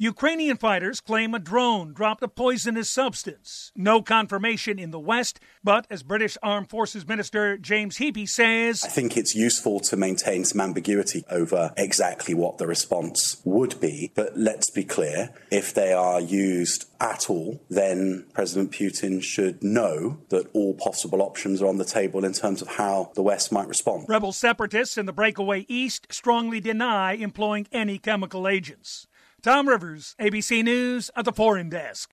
Ukrainian fighters claim a drone dropped a poisonous substance. No confirmation in the West, but as British Armed Forces Minister James Heappey says, I think it's useful to maintain some ambiguity over exactly what the response would be. But let's be clear if they are used at all, then President Putin should know that all possible options are on the table in terms of how the West might respond. Rebel separatists in the breakaway East strongly deny employing any chemical agents. Tom Rivers, ABC News at the Foreign Desk.